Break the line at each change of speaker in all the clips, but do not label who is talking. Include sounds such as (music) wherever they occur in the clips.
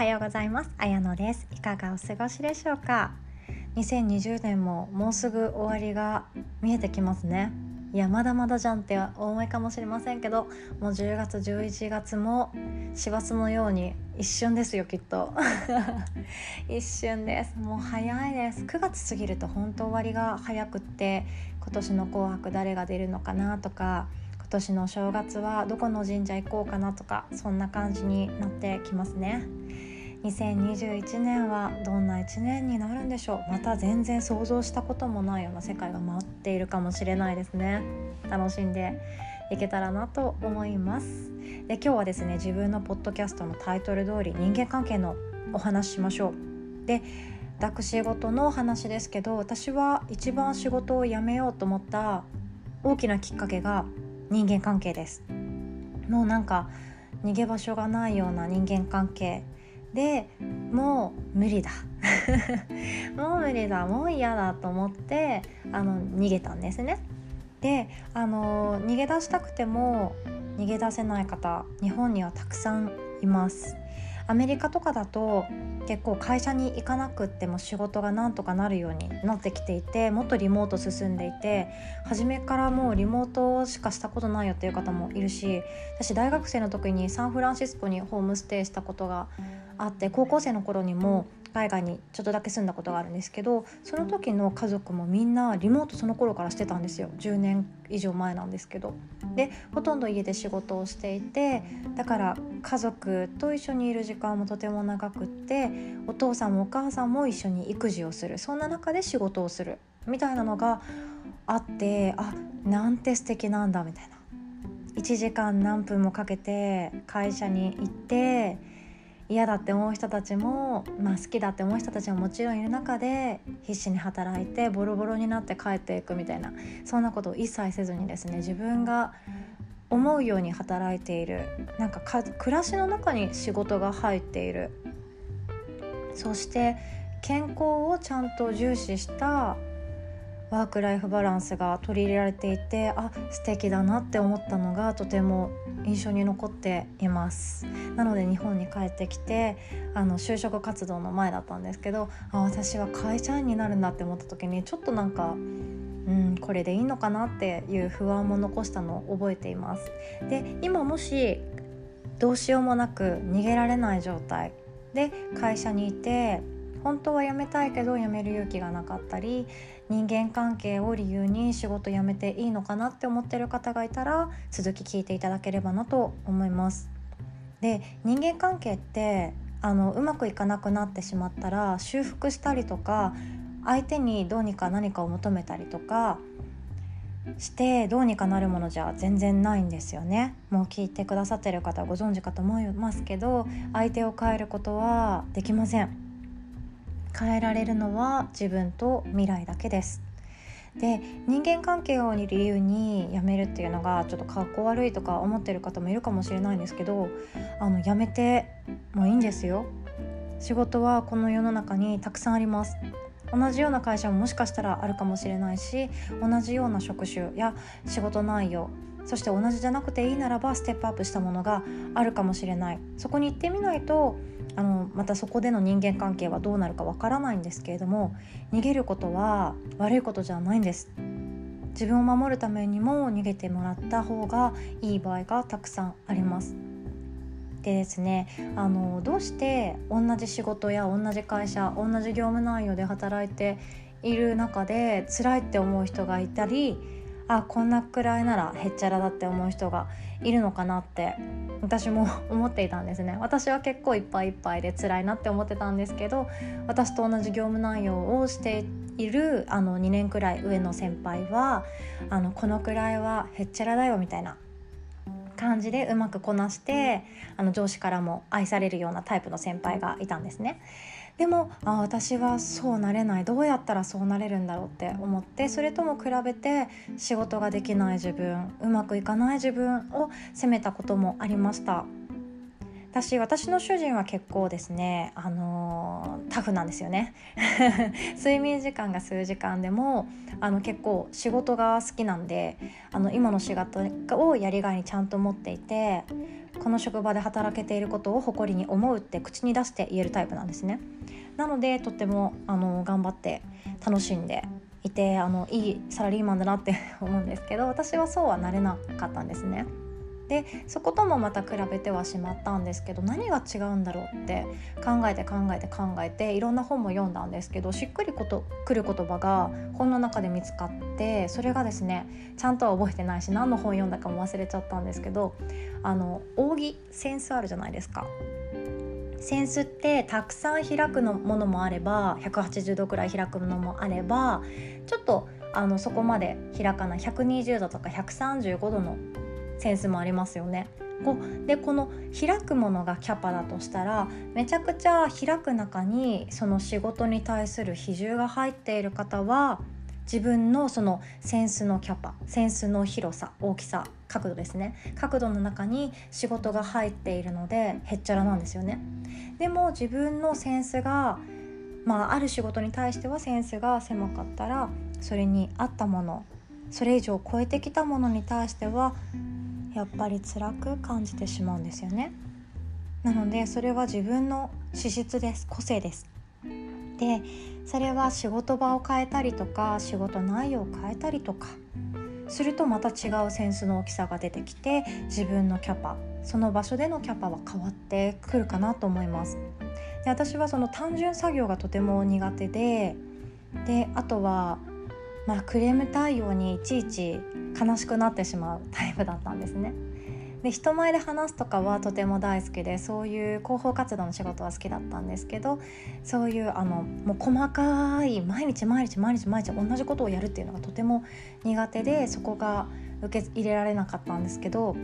はようございます。あやのです。いかがお過ごしでしょうか？2020年ももうすぐ終わりが見えてきますね。いやまだまだじゃんってお思いかもしれませんけどもう10月11月も師走のように一瞬ですよきっと。(laughs) 一瞬です。もう早いです。9月過ぎると本当終わりが早くって今年の「紅白」誰が出るのかなとか今年の正月はどこの神社行こうかなとかそんな感じになってきますね。2021年はどんな1年になるんでしょう？また全然想像したこともないような世界が待っているかもしれないですね。楽しんでいけたらなと思います。で今日はですね自分のポッドキャストのタイトル通り人間関係のお話しましょう。で私事の話ですけど私は一番仕事を辞めようと思った大きなきっかけが人間関係です。もうなんか逃げ場所がないような人間関係でもう無理だ。(laughs) もう無理だ。もう嫌だと思ってあの逃げたんですね。であの逃げ出したくても逃げ出せない方日本にはたくさんいます。アメリカとかだと結構会社に行かなくっても仕事がなんとかなるようになってきていてもっとリモート進んでいて初めからもうリモートしかしたことないよっていう方もいるし私大学生の時にサンフランシスコにホームステイしたことがあって高校生の頃にも海外にちょっとだけ住んだことがあるんですけどその時の家族もみんなリモートその頃からしてたんですよ。10年以上前なんですけど。でほとんど家で仕事をしていてだから家族と一緒にいる時間もとても長くってお父さんもお母さんも一緒に育児をする。そんな中で仕事をする。みたいなのがあってあなんて素敵なんだみたいな。1時間何分もかけて会社に行って嫌だって思う人たちも、まあ、好きだって思う人たちももちろんいる中で必死に働いてボロボロになって帰っていくみたいなそんなことを一切せずにですね自分が思うように働いている。なんか暮らしの中に仕事が入っている。そして健康をちゃんと重視したワーク・ライフ・バランスが取り入れられていてあ素敵だなって思ったのがとても印象に残っています。なので日本に帰ってきてあの就職活動の前だったんですけどあ私は会社員になるんだって思った時にちょっとなんかうんこれでいいのかなっていう不安も残したのを覚えています。で今もしどうしようもなく逃げられない状態で会社にいて本当は辞めたいけど辞める勇気がなかったり人間関係を理由に仕事辞めていいのかなって思ってる方がいたら続き聞いていただければなと思います。で人間関係ってあのうまくいかなくなってしまったら修復したりとか相手にどうにか何かを求めたりとかしてどうにかなるものじゃ全然ないんですよねもう聞いてくださってる方ご存知かと思いますけど相手を変えることはできません変えられるのは自分と未来だけです。で人間関係を理由に辞めるっていうのがちょっとかっこ悪いとか思ってる方もいるかもしれないんですけどあの辞めてもいいんですよ。仕事はこの世の中にたくさんあります。同じような会社ももしかしたらあるかもしれないし同じような職種や仕事内容そして同じじゃなくていいならばステップアップしたものがあるかもしれない。そこに行ってみないとあのまたそこでの人間関係はどうなるかわからないんですけれども逃げることは悪いことじゃないんです。自分を守るためにも逃げてもらった方がいい場合がたくさんあります。でですねあのどうして同じ仕事や同じ会社同じ業務内容で働いている中で辛いって思う人がいたりあこんなくらいならへっちゃらだって思う人がいるのかなって私も (laughs) 思っていたんですね私は結構いっぱいいっぱいで辛いなって思ってたんですけど私と同じ業務内容をしているあの2年くらい上の先輩はあのこのくらいはへっちゃらだよみたいな感じでうまくこなしてあの上司からも愛されるようなタイプの先輩がいたんですね。でもあ私はそうなれない。どうやったらそうなれるんだろうって思ってそれとも比べて仕事ができない自分うまくいかない自分を責めたこともありました。私私の主人は結構ですね、あのー、タフなんですよね (laughs) 睡眠時間が数時間でもあの結構仕事が好きなんであの今の仕事をやりがいにちゃんと持っていてこの職場で働けていることを誇りに思うって口に出して言えるタイプなんですねなのでとってもあの頑張って楽しんでいてあのいいサラリーマンだなって思うんですけど私はそうはなれなかったんですね。でそこともまた比べてはしまったんですけど何が違うんだろうって考えて考えて考えていろんな本も読んだんですけどしっくりことくる言葉が本の中で見つかってそれがですねちゃんとは覚えてないし何の本読んだかも忘れちゃったんですけどあの扇センスあるじゃないですか。扇子ってたくさん開くのものもあれば180度くらい開くのもあればちょっとあのそこまで開かない120度とか135度のセンスもありますよね。こでこの開くものがキャパだとしたらめちゃくちゃ開く中にその仕事に対する比重が入っている方は自分のそのセンスのキャパセンスの広さ大きさ角度ですね。角度の中に仕事が入っているのでへっちゃらなんですよね。でも自分のセンスがまあある仕事に対してはセンスが狭かったらそれに合ったものそれ以上超えてきたものに対してはやっぱり辛く感じてしまうんですよね。なのでそれは自分の資質です。個性です。でそれは仕事場を変えたりとか仕事内容を変えたりとかするとまた違うセンスの大きさが出てきて自分のキャパその場所でのキャパは変わってくるかなと思います。で私はその単純作業がとても苦手でであとはまあ、クレーム対応にいちいち悲しくなってしまうタイプだったんですね。で人前で話すとかはとても大好きでそういう広報活動の仕事は好きだったんですけどそういうあのもう細かい毎日毎日毎日毎日同じことをやるっていうのがとても苦手でそこが受け入れられなかったんですけど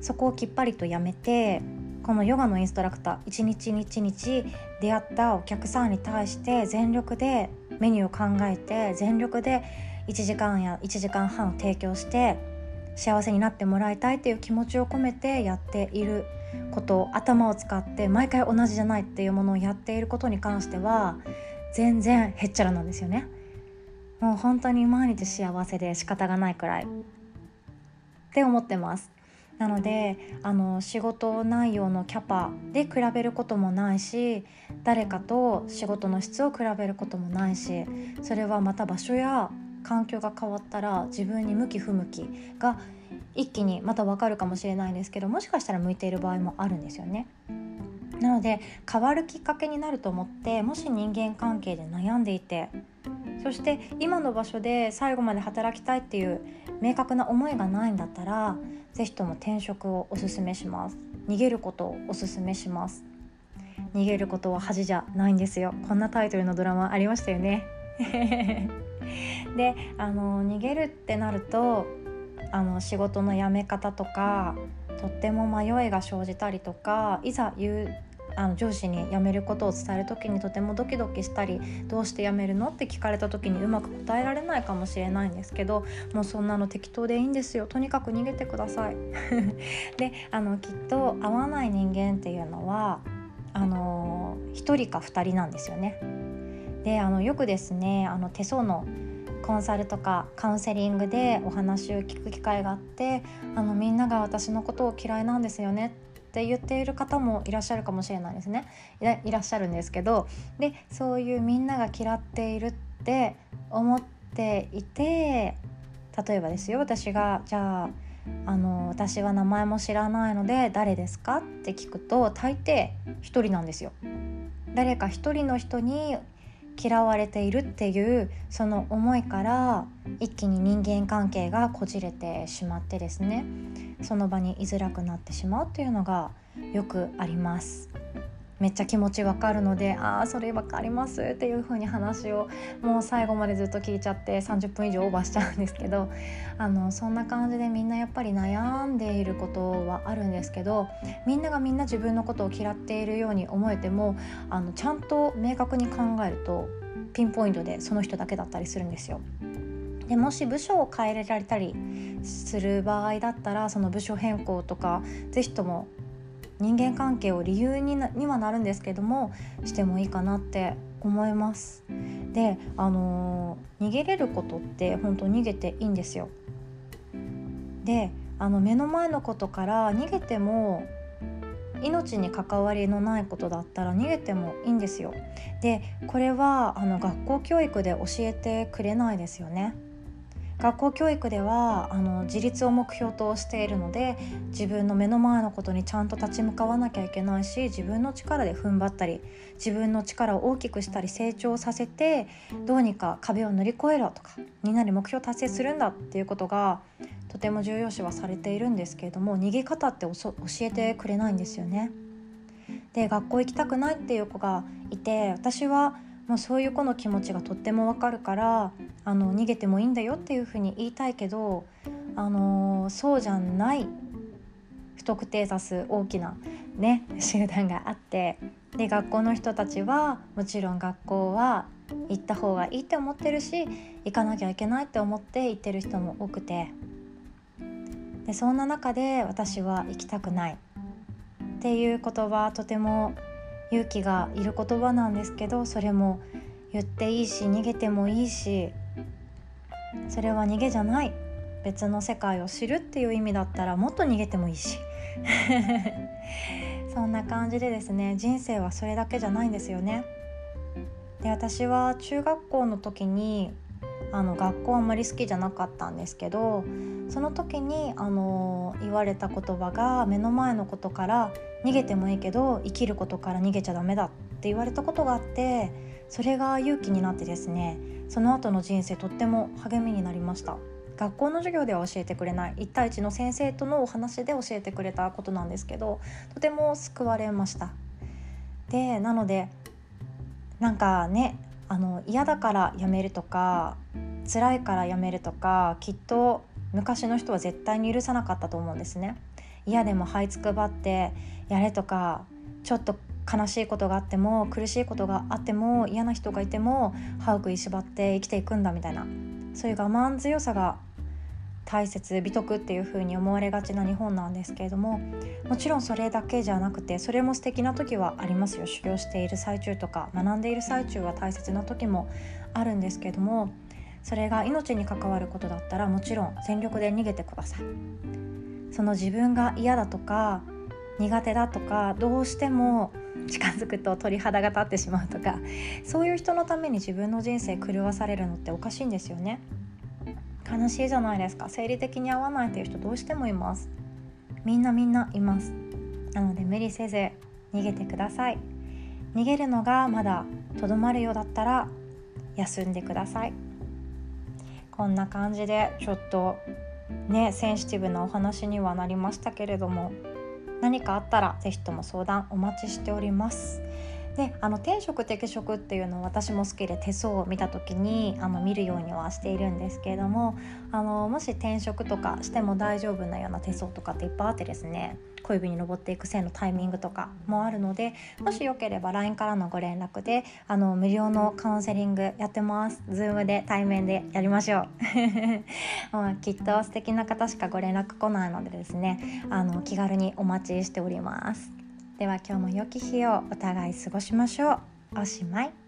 そこをきっぱりとやめてこのヨガのインストラクター一日一日出会ったお客さんに対して全力でメニューを考えて全力で1時間や1時間半を提供して幸せになってもらいたいっていう気持ちを込めてやっていること頭を使って毎回同じじゃないっていうものをやっていることに関しては全然へっちゃらなんですよね。もう本当に毎日幸せで仕方がないくらいって思ってます。なのであの仕事内容のキャパで比べることもないし誰かと仕事の質を比べることもないしそれはまた場所や環境が変わったら自分に向き不向きが一気にまた分かるかもしれないんですけどもしかしたら向いている場合もあるんですよね。なので変わるきっかけになると思ってもし人間関係で悩んでいてそして今の場所で最後まで働きたいっていう明確な思いがないんだったら是非とも転職をおすすめします。逃げることをおすすめします。逃げることは恥じゃないんですよ。こんなタイトルのドラマありましたよね。(laughs) であの逃げるってなるとあの仕事の辞め方とかとっても迷いが生じたりとかいざ言うあの上司に辞めることを伝える時にとてもドキドキしたりどうして辞めるのって聞かれた時にうまく答えられないかもしれないんですけどもうそんなの適当でいいんですよとにかく逃げてください。(laughs) であのきっと合わない人間っていうのはあの1人か2人なんですよね。であのよくですねあの手相のコンサルとかカウンセリングでお話を聞く機会があってあのみんなが私のことを嫌いなんですよねって言っている方もいらっしゃるかもしれないですねいらっしゃるんですけどでそういうみんなが嫌っているって思っていて例えばですよ私がじゃああの私は名前も知らないので誰ですかって聞くと大抵1人なんですよ。誰か一人の人に嫌われているっていうその思いから一気に人間関係がこじれてしまってですねその場に居づらくなってしまうというのがよくあります。めっちゃ気持ちわかるのでああそれわかりますっていう風に話をもう最後までずっと聞いちゃって30分以上オーバーしちゃうんですけど (laughs) あのそんな感じでみんなやっぱり悩んでいることはあるんですけどみんながみんな自分のことを嫌っているように思えてもあのちゃんと明確に考えるとピンポイントでその人だけだったりするんですよ。でもし部署を変えられたりする場合だったらその部署変更とか是非とも人間関係を理由ににはなるんですけどもしてもいいかなって思います。であのー、逃げれることって本当逃げていいんですよ。であの目の前のことから逃げても命に関わりのないことだったら逃げてもいいんですよ。でこれはあの学校教育で教えてくれないですよね。学校教育ではあの自立を目標としているので自分の目の前のことにちゃんと立ち向かわなきゃいけないし自分の力で踏ん張ったり自分の力を大きくしたり成長させてどうにか壁を乗り越えろとかみんなで目標達成するんだっていうことがとても重要視はされているんですけれども逃げ方って教えてくれないんですよね。で学校行きたくないっていう子がいて私はもうそういう子の気持ちがとってもわかるからあの逃げてもいいんだよっていうふうに言いたいけど、あのそうじゃない不特定多数大きな、ね、集団があってで学校の人たちはもちろん学校は行った方がいいって思ってるし行かなきゃいけないって思って行ってる人も多くて。でそんな中で私は行きたくない。っていう言葉とても勇気がいる言葉なんですけどそれも言っていいし逃げてもいいしそれは逃げじゃない別の世界を知るっていう意味だったらもっと逃げてもいいし (laughs) そんな感じでですね人生はそれだけじゃないんですよね。で私は中学校の時にあの学校あんまり好きじゃなかったんですけどその時にあの言われた言葉が目の前のことから逃げてもいいけど生きることから逃げちゃダメだって言われたことがあってそれが勇気になってですねその後の人生とっても励みになりました。学校の授業では教えてくれない1対1の先生とのお話で教えてくれたことなんですけどとても救われました。でなのでなんかねあの嫌だからやめるとか辛いからやめるとかきっと昔の人は絶対に許さなかったと思うんですね。嫌でも這いつくばってやれとかちょっと悲しいことがあっても苦しいことがあっても嫌な人がいても歯を食いしばって生きていくんだみたいな。そういう我慢強さが大切美徳っていう風に思われがちな日本なんですけれどももちろんそれだけじゃなくてそれも素敵な時はありますよ。修行している最中とか学んでいる最中は大切な時もあるんですけどもそれが命に関わることだったらもちろん全力で逃げてください。その自分が嫌だとか苦手だとかどうしても近づくと鳥肌が立ってしまうとかそういう人のために自分の人生狂わされるのっておかしいんですよね。悲しいじゃないですか。生理的に合わないっていう人どうしてもいます。みんなみんないます。なので無理せず逃げてください。逃げるのがまだとどまるようだったら休んでください。こんな感じでちょっとねセンシティブなお話にはなりましたけれども何かあったら是非とも相談お待ちしております。であの天職適職っていうのを私も好きで手相を見た時にあの見るようにはしているんですけれどもあのもし転職とかしても大丈夫なような手相とかっていっぱいあってですね小指に登っていく線のタイミングとかもあるのでもしよければ LINE からのご連絡であの無料のカウンセリングやってます。Zoom で対面でやりましょう。(laughs) まあ、きっと素敵な方しかご連絡来ないのでですねあの気軽にお待ちしております。では今日も良き日をお互い過ごしましょう。おしまい。